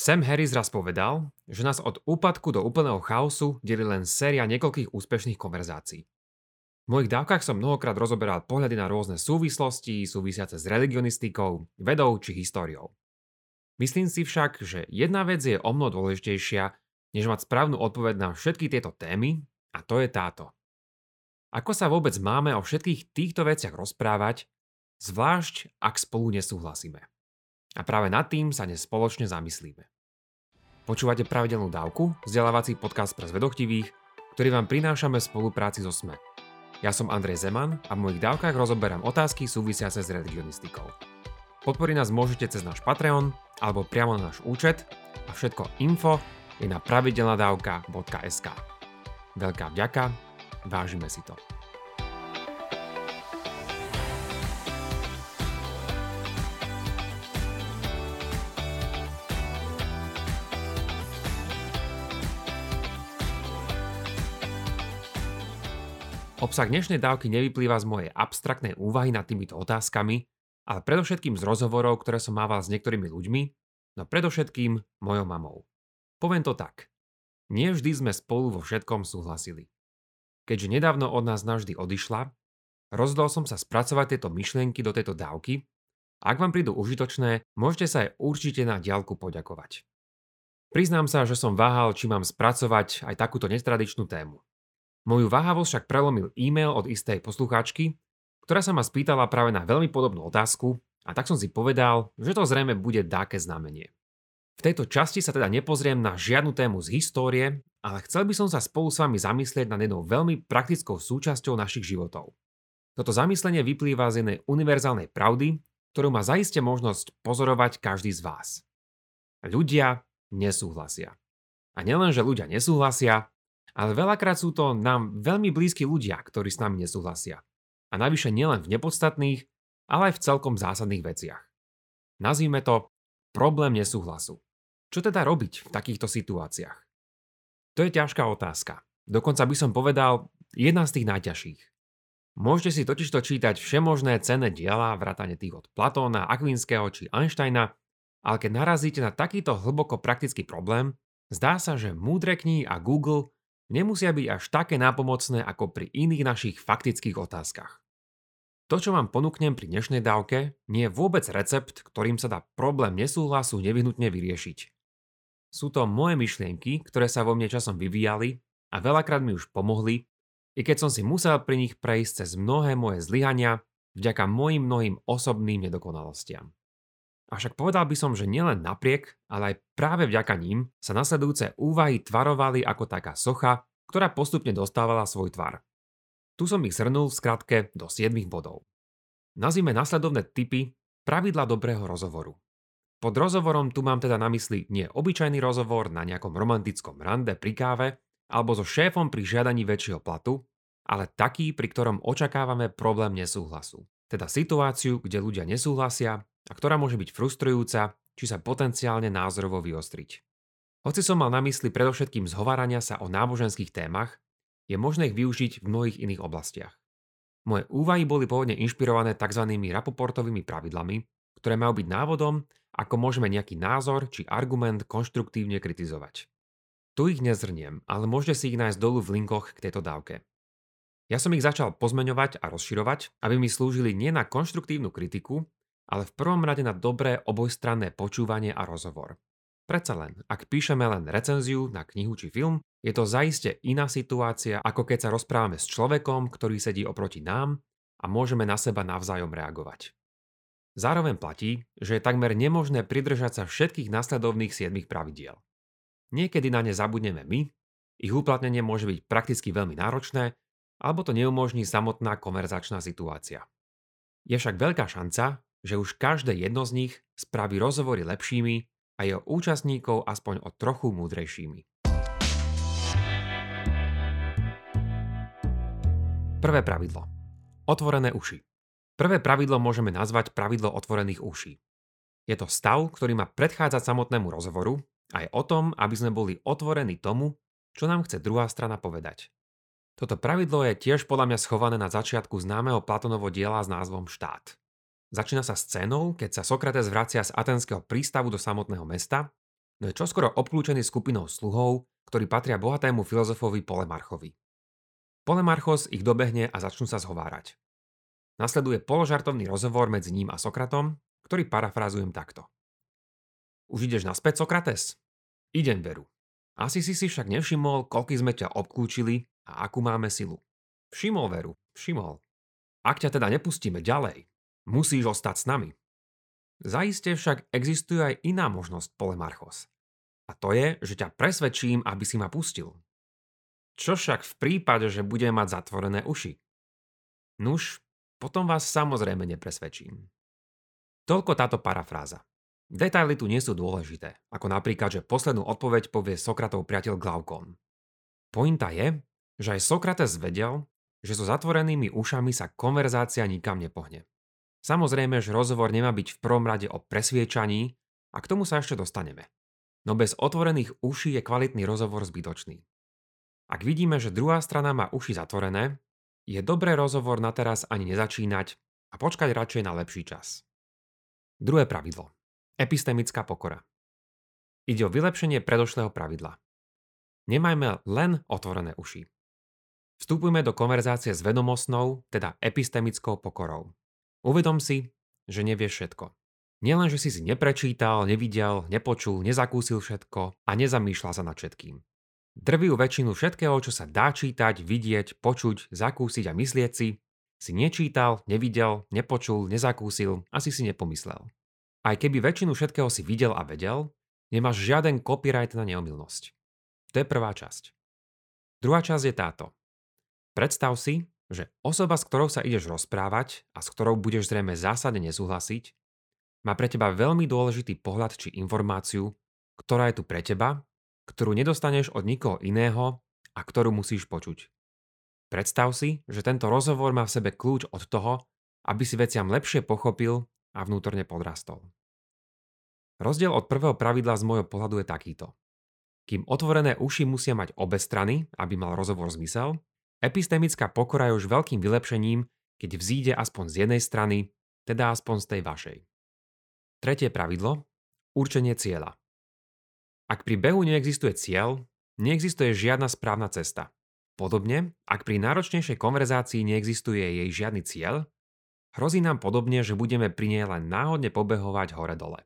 Sam Harris raz povedal, že nás od úpadku do úplného chaosu delí len séria niekoľkých úspešných konverzácií. V mojich dávkach som mnohokrát rozoberal pohľady na rôzne súvislosti súvisiace s religionistikou, vedou či históriou. Myslím si však, že jedna vec je o mnoho dôležitejšia, než mať správnu odpoveď na všetky tieto témy, a to je táto. Ako sa vôbec máme o všetkých týchto veciach rozprávať, zvlášť ak spolu nesúhlasíme. A práve nad tým sa dnes spoločne zamyslíme. Počúvate pravidelnú dávku, vzdelávací podcast pre zvedochtivých, ktorý vám prinášame v spolupráci so SME. Ja som Andrej Zeman a v mojich dávkach rozoberám otázky súvisiace s religionistikou. Podporiť nás môžete cez náš Patreon alebo priamo na náš účet a všetko info je na pravidelnadavka.sk. Veľká vďaka, vážime si to. Obsah dnešnej dávky nevyplýva z mojej abstraktnej úvahy nad týmito otázkami, ale predovšetkým z rozhovorov, ktoré som mával s niektorými ľuďmi, no predovšetkým mojou mamou. Poviem to tak. Nie vždy sme spolu vo všetkom súhlasili. Keďže nedávno od nás navždy odišla, rozdol som sa spracovať tieto myšlienky do tejto dávky. Ak vám prídu užitočné, môžete sa aj určite na diálku poďakovať. Priznám sa, že som váhal, či mám spracovať aj takúto netradičnú tému. Moju váhavosť však prelomil e-mail od istej poslucháčky, ktorá sa ma spýtala práve na veľmi podobnú otázku a tak som si povedal, že to zrejme bude dáke znamenie. V tejto časti sa teda nepozriem na žiadnu tému z histórie, ale chcel by som sa spolu s vami zamyslieť nad jednou veľmi praktickou súčasťou našich životov. Toto zamyslenie vyplýva z jednej univerzálnej pravdy, ktorú má zaiste možnosť pozorovať každý z vás. Ľudia nesúhlasia. A nielen, ľudia nesúhlasia, ale veľakrát sú to nám veľmi blízki ľudia, ktorí s nami nesúhlasia. A navyše nielen v nepodstatných, ale aj v celkom zásadných veciach. Nazvime to problém nesúhlasu. Čo teda robiť v takýchto situáciách? To je ťažká otázka. Dokonca by som povedal jedna z tých najťažších. Môžete si totižto čítať všemožné cenné diela, vrátane tých od Platóna, Akvinského či Einsteina, ale keď narazíte na takýto hlboko praktický problém, zdá sa, že múdre knihy a Google nemusia byť až také nápomocné ako pri iných našich faktických otázkach. To, čo vám ponúknem pri dnešnej dávke, nie je vôbec recept, ktorým sa dá problém nesúhlasu nevyhnutne vyriešiť. Sú to moje myšlienky, ktoré sa vo mne časom vyvíjali a veľakrát mi už pomohli, i keď som si musel pri nich prejsť cez mnohé moje zlyhania vďaka mojim mnohým osobným nedokonalostiam. Avšak povedal by som, že nielen napriek, ale aj práve vďaka ním sa nasledujúce úvahy tvarovali ako taká socha, ktorá postupne dostávala svoj tvar. Tu som ich zhrnul v skratke do 7 bodov. Nazvime nasledovné typy pravidla dobrého rozhovoru. Pod rozhovorom tu mám teda na mysli nie obyčajný rozhovor na nejakom romantickom rande pri káve alebo so šéfom pri žiadaní väčšieho platu, ale taký, pri ktorom očakávame problém nesúhlasu. Teda situáciu, kde ľudia nesúhlasia a ktorá môže byť frustrujúca, či sa potenciálne názorovo vyostriť. Hoci som mal na mysli predovšetkým zhovárania sa o náboženských témach, je možné ich využiť v mnohých iných oblastiach. Moje úvahy boli pôvodne inšpirované tzv. rapoportovými pravidlami, ktoré majú byť návodom, ako môžeme nejaký názor či argument konštruktívne kritizovať. Tu ich nezrniem, ale môžete si ich nájsť dolu v linkoch k tejto dávke. Ja som ich začal pozmeňovať a rozširovať, aby mi slúžili nie na konštruktívnu kritiku, ale v prvom rade na dobré obojstranné počúvanie a rozhovor. Predsa len, ak píšeme len recenziu na knihu či film, je to zaiste iná situácia, ako keď sa rozprávame s človekom, ktorý sedí oproti nám a môžeme na seba navzájom reagovať. Zároveň platí, že je takmer nemožné pridržať sa všetkých nasledovných 7 pravidiel. Niekedy na ne zabudneme my, ich uplatnenie môže byť prakticky veľmi náročné, alebo to neumožní samotná konverzačná situácia. Je však veľká šanca, že už každé jedno z nich spraví rozhovory lepšími a jeho účastníkov aspoň o trochu múdrejšími. Prvé pravidlo. Otvorené uši. Prvé pravidlo môžeme nazvať pravidlo otvorených uší. Je to stav, ktorý má predchádzať samotnému rozhovoru a je o tom, aby sme boli otvorení tomu, čo nám chce druhá strana povedať. Toto pravidlo je tiež podľa mňa schované na začiatku známeho Platonovo diela s názvom Štát. Začína sa scénou, keď sa Sokrates vracia z atenského prístavu do samotného mesta no je čoskoro obklúčený skupinou sluhov, ktorí patria bohatému filozofovi Polemarchovi. Polemarchos ich dobehne a začnú sa zhovárať. Nasleduje položartovný rozhovor medzi ním a Sokratom, ktorý parafrázujem takto. Už ideš naspäť, Sokrates? Idem, veru. Asi si si však nevšimol, koľky sme ťa obklúčili a akú máme silu. Všimol, veru, všimol. Ak ťa teda nepustíme ďalej, musíš ostať s nami. Zaiste však existuje aj iná možnosť, Polemarchos. A to je, že ťa presvedčím, aby si ma pustil. Čo však v prípade, že budem mať zatvorené uši? Nuž, potom vás samozrejme nepresvedčím. Toľko táto parafráza. Detaily tu nie sú dôležité, ako napríklad, že poslednú odpoveď povie Sokratov priateľ Glaukon. Pointa je, že aj Sokrates vedel, že so zatvorenými ušami sa konverzácia nikam nepohne. Samozrejme, že rozhovor nemá byť v prvom rade o presviečaní a k tomu sa ešte dostaneme. No bez otvorených uší je kvalitný rozhovor zbytočný. Ak vidíme, že druhá strana má uši zatvorené, je dobré rozhovor na teraz ani nezačínať a počkať radšej na lepší čas. Druhé pravidlo. Epistemická pokora. Ide o vylepšenie predošlého pravidla. Nemajme len otvorené uši. Vstupujme do konverzácie s vedomostnou, teda epistemickou pokorou. Uvedom si, že nevieš všetko. Nielen, že si si neprečítal, nevidel, nepočul, nezakúsil všetko a nezamýšľal sa nad všetkým. Drvivú väčšinu všetkého, čo sa dá čítať, vidieť, počuť, zakúsiť a myslieť si, si nečítal, nevidel, nepočul, nezakúsil, asi si nepomyslel. Aj keby väčšinu všetkého si videl a vedel, nemáš žiaden copyright na neomilnosť. To je prvá časť. Druhá časť je táto. Predstav si, že osoba, s ktorou sa ideš rozprávať a s ktorou budeš zrejme zásadne nesúhlasiť, má pre teba veľmi dôležitý pohľad či informáciu, ktorá je tu pre teba, ktorú nedostaneš od nikoho iného a ktorú musíš počuť. Predstav si, že tento rozhovor má v sebe kľúč od toho, aby si veciam lepšie pochopil a vnútorne podrastol. Rozdiel od prvého pravidla z môjho pohľadu je takýto. Kým otvorené uši musia mať obe strany, aby mal rozhovor zmysel, epistemická pokora je už veľkým vylepšením, keď vzíde aspoň z jednej strany, teda aspoň z tej vašej. Tretie pravidlo. Určenie cieľa. Ak pri behu neexistuje cieľ, neexistuje žiadna správna cesta. Podobne, ak pri náročnejšej konverzácii neexistuje jej žiadny cieľ, Hrozí nám podobne, že budeme pri nej len náhodne pobehovať hore-dole.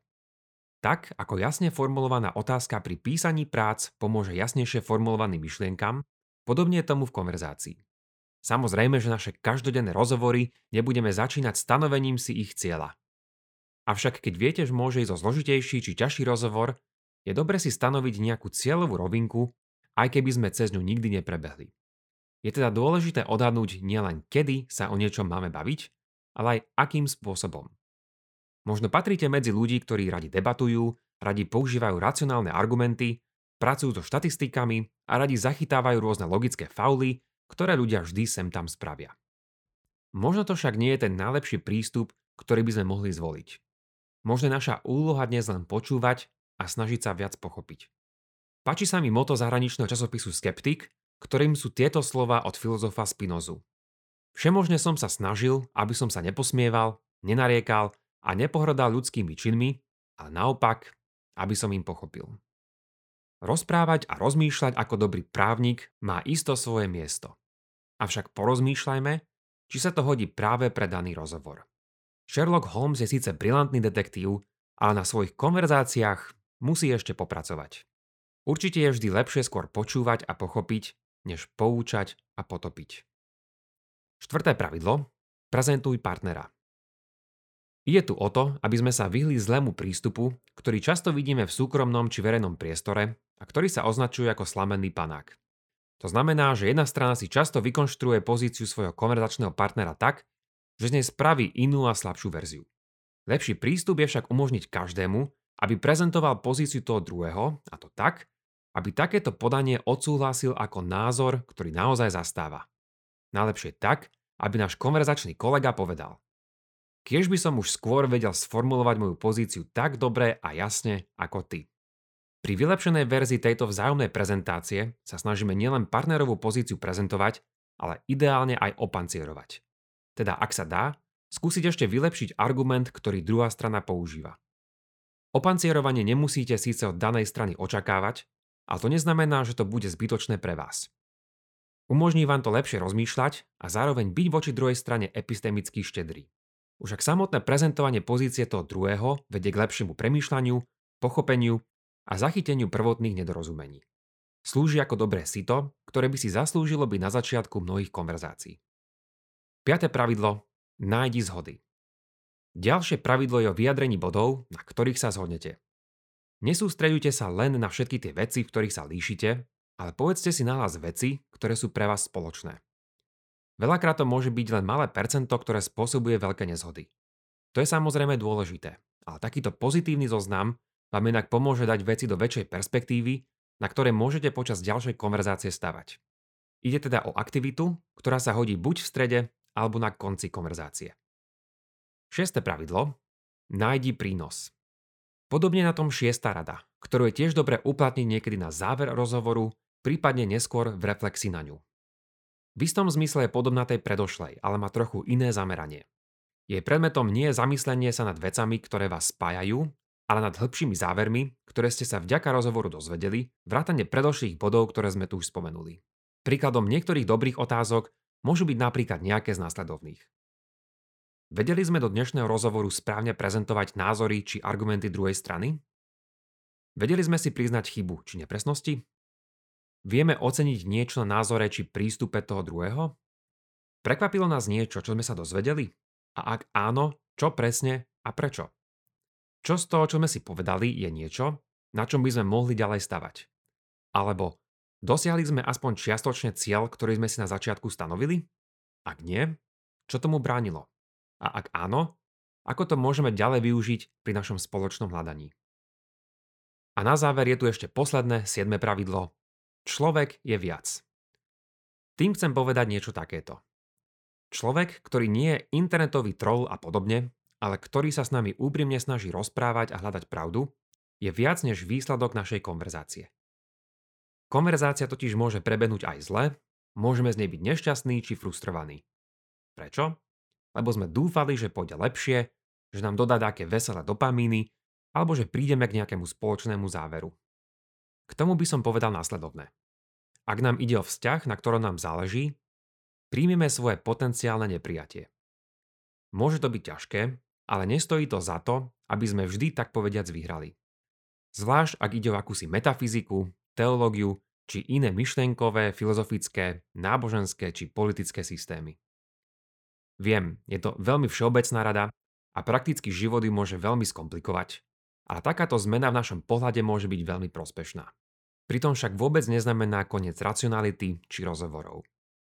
Tak, ako jasne formulovaná otázka pri písaní prác pomôže jasnejšie formulovaným myšlienkam, podobne je tomu v konverzácii. Samozrejme, že naše každodenné rozhovory nebudeme začínať stanovením si ich cieľa. Avšak keď viete, že môže ísť o zložitejší či ťažší rozhovor, je dobre si stanoviť nejakú cieľovú rovinku, aj keby sme cez ňu nikdy neprebehli. Je teda dôležité odhadnúť nielen kedy sa o niečom máme baviť, ale aj akým spôsobom. Možno patríte medzi ľudí, ktorí radi debatujú, radi používajú racionálne argumenty, pracujú so štatistikami a radi zachytávajú rôzne logické fauly, ktoré ľudia vždy sem tam spravia. Možno to však nie je ten najlepší prístup, ktorý by sme mohli zvoliť. Možno naša úloha dnes len počúvať a snažiť sa viac pochopiť. Páči sa mi moto zahraničného časopisu Skeptik, ktorým sú tieto slova od filozofa Spinozu. Všemožne som sa snažil, aby som sa neposmieval, nenariekal a nepohrdal ľudskými činmi, ale naopak, aby som im pochopil. Rozprávať a rozmýšľať ako dobrý právnik má isto svoje miesto. Avšak porozmýšľajme, či sa to hodí práve pre daný rozhovor. Sherlock Holmes je síce brilantný detektív, ale na svojich konverzáciách musí ešte popracovať. Určite je vždy lepšie skôr počúvať a pochopiť, než poučať a potopiť. Štvrté pravidlo. Prezentuj partnera. Ide tu o to, aby sme sa vyhli zlému prístupu, ktorý často vidíme v súkromnom či verejnom priestore a ktorý sa označuje ako slamenný panák. To znamená, že jedna strana si často vykonštruuje pozíciu svojho konverzačného partnera tak, že z nej spraví inú a slabšiu verziu. Lepší prístup je však umožniť každému, aby prezentoval pozíciu toho druhého, a to tak, aby takéto podanie odsúhlasil ako názor, ktorý naozaj zastáva. Najlepšie tak, aby náš konverzačný kolega povedal. Kiež by som už skôr vedel sformulovať moju pozíciu tak dobre a jasne ako ty. Pri vylepšenej verzii tejto vzájomnej prezentácie sa snažíme nielen partnerovú pozíciu prezentovať, ale ideálne aj opancierovať. Teda ak sa dá, skúsiť ešte vylepšiť argument, ktorý druhá strana používa. Opancierovanie nemusíte síce od danej strany očakávať, ale to neznamená, že to bude zbytočné pre vás. Umožní vám to lepšie rozmýšľať a zároveň byť voči druhej strane epistemicky štedrý. Už ak samotné prezentovanie pozície toho druhého vedie k lepšiemu premýšľaniu, pochopeniu a zachyteniu prvotných nedorozumení. Slúži ako dobré sito, ktoré by si zaslúžilo byť na začiatku mnohých konverzácií. Piaté pravidlo. Nájdi zhody. Ďalšie pravidlo je o vyjadrení bodov, na ktorých sa zhodnete. Nesústredujte sa len na všetky tie veci, v ktorých sa líšite, ale povedzte si nahlas veci, ktoré sú pre vás spoločné. Veľakrát to môže byť len malé percento, ktoré spôsobuje veľké nezhody. To je samozrejme dôležité, ale takýto pozitívny zoznam vám inak pomôže dať veci do väčšej perspektívy, na ktoré môžete počas ďalšej konverzácie stavať. Ide teda o aktivitu, ktorá sa hodí buď v strede, alebo na konci konverzácie. Šieste pravidlo. Nájdi prínos. Podobne na tom šiesta rada, ktorú je tiež dobre uplatniť niekedy na záver rozhovoru, prípadne neskôr v reflexi na ňu. V istom zmysle je podobná tej predošlej, ale má trochu iné zameranie. Jej predmetom nie je zamyslenie sa nad vecami, ktoré vás spájajú, ale nad hĺbšími závermi, ktoré ste sa vďaka rozhovoru dozvedeli, vrátane predošlých bodov, ktoré sme tu už spomenuli. Príkladom niektorých dobrých otázok môžu byť napríklad nejaké z následovných. Vedeli sme do dnešného rozhovoru správne prezentovať názory či argumenty druhej strany? Vedeli sme si priznať chybu či nepresnosti? Vieme oceniť niečo na názore či prístupe toho druhého? Prekvapilo nás niečo, čo sme sa dozvedeli? A ak áno, čo presne a prečo? Čo z toho, čo sme si povedali, je niečo, na čom by sme mohli ďalej stavať? Alebo dosiahli sme aspoň čiastočne cieľ, ktorý sme si na začiatku stanovili? Ak nie, čo tomu bránilo? A ak áno, ako to môžeme ďalej využiť pri našom spoločnom hľadaní? A na záver je tu ešte posledné, siedme pravidlo. Človek je viac. Tým chcem povedať niečo takéto. Človek, ktorý nie je internetový troll a podobne, ale ktorý sa s nami úprimne snaží rozprávať a hľadať pravdu, je viac než výsledok našej konverzácie. Konverzácia totiž môže prebehnúť aj zle, môžeme z nej byť nešťastní či frustrovaní. Prečo? lebo sme dúfali, že pôjde lepšie, že nám dodá také veselé dopamíny, alebo že prídeme k nejakému spoločnému záveru. K tomu by som povedal následovné. Ak nám ide o vzťah, na ktorom nám záleží, príjmeme svoje potenciálne neprijatie. Môže to byť ťažké, ale nestojí to za to, aby sme vždy tak povediac vyhrali. Zvlášť ak ide o akúsi metafyziku, teológiu či iné myšlenkové, filozofické, náboženské či politické systémy. Viem, je to veľmi všeobecná rada a prakticky život ju môže veľmi skomplikovať, ale takáto zmena v našom pohľade môže byť veľmi prospešná. Pritom však vôbec neznamená koniec racionality či rozhovorov.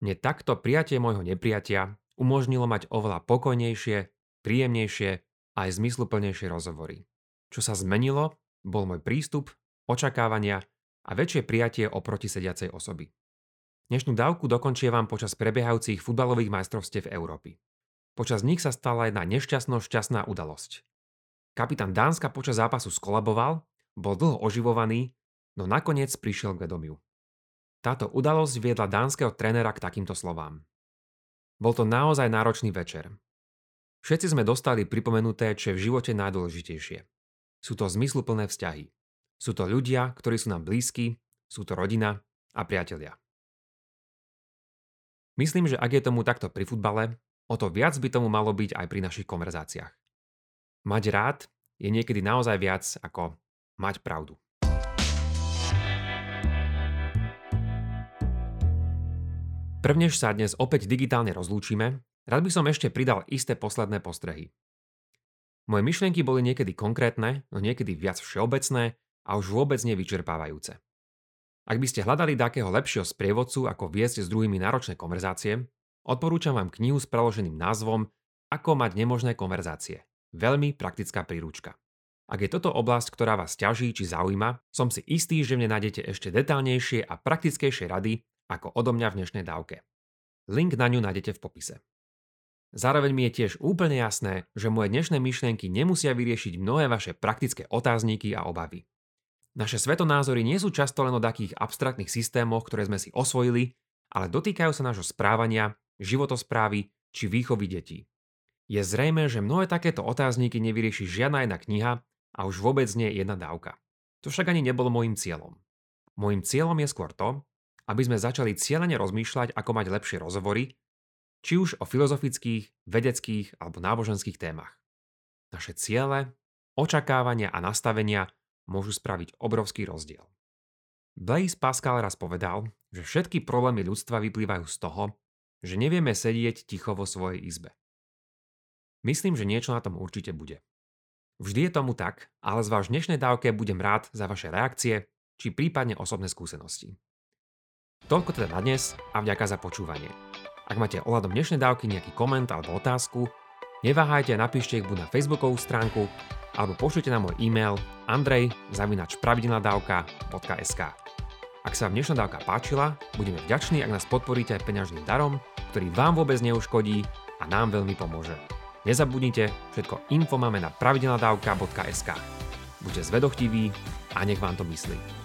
Mne takto prijatie môjho nepriatia umožnilo mať oveľa pokojnejšie, príjemnejšie a aj zmysluplnejšie rozhovory. Čo sa zmenilo, bol môj prístup, očakávania a väčšie prijatie oproti sediacej osoby. Dnešnú dávku dokončievam počas prebiehajúcich futbalových majstrovstiev Európy. Počas nich sa stala jedna nešťastno šťastná udalosť. Kapitán Dánska počas zápasu skolaboval, bol dlho oživovaný, no nakoniec prišiel k vedomiu. Táto udalosť viedla dánskeho trénera k takýmto slovám. Bol to naozaj náročný večer. Všetci sme dostali pripomenuté, čo je v živote najdôležitejšie. Sú to zmysluplné vzťahy. Sú to ľudia, ktorí sú nám blízki, sú to rodina a priatelia. Myslím, že ak je tomu takto pri futbale, o to viac by tomu malo byť aj pri našich konverzáciách. Mať rád je niekedy naozaj viac ako mať pravdu. Prvnež sa dnes opäť digitálne rozlúčime, rád by som ešte pridal isté posledné postrehy. Moje myšlienky boli niekedy konkrétne, no niekedy viac všeobecné a už vôbec nevyčerpávajúce. Ak by ste hľadali takého lepšieho sprievodcu, ako viesť s druhými náročné konverzácie, odporúčam vám knihu s preloženým názvom Ako mať nemožné konverzácie. Veľmi praktická príručka. Ak je toto oblasť, ktorá vás ťaží či zaujíma, som si istý, že mne nájdete ešte detálnejšie a praktickejšie rady ako odo mňa v dnešnej dávke. Link na ňu nájdete v popise. Zároveň mi je tiež úplne jasné, že moje dnešné myšlienky nemusia vyriešiť mnohé vaše praktické otázniky a obavy. Naše svetonázory nie sú často len o takých abstraktných systémoch, ktoré sme si osvojili, ale dotýkajú sa nášho správania, životosprávy či výchovy detí. Je zrejme, že mnohé takéto otázniky nevyrieši žiadna jedna kniha a už vôbec nie jedna dávka. To však ani nebolo môjim cieľom. Môjim cieľom je skôr to, aby sme začali cieľene rozmýšľať, ako mať lepšie rozhovory, či už o filozofických, vedeckých alebo náboženských témach. Naše ciele, očakávania a nastavenia môžu spraviť obrovský rozdiel. Blaise Pascal raz povedal, že všetky problémy ľudstva vyplývajú z toho, že nevieme sedieť ticho vo svojej izbe. Myslím, že niečo na tom určite bude. Vždy je tomu tak, ale z váš dnešnej dávke budem rád za vaše reakcie či prípadne osobné skúsenosti. Toľko teda na dnes a vďaka za počúvanie. Ak máte ohľadom dnešnej dávky nejaký koment alebo otázku, neváhajte a napíšte ich buď na facebookovú stránku alebo pošlite na môj e-mail andrej.pravidelnadavka.sk Ak sa vám dnešná dávka páčila, budeme vďační, ak nás podporíte aj peňažným darom, ktorý vám vôbec neuškodí a nám veľmi pomôže. Nezabudnite, všetko info máme na pravidelnadavka.sk Buďte zvedochtiví a nech vám to myslí.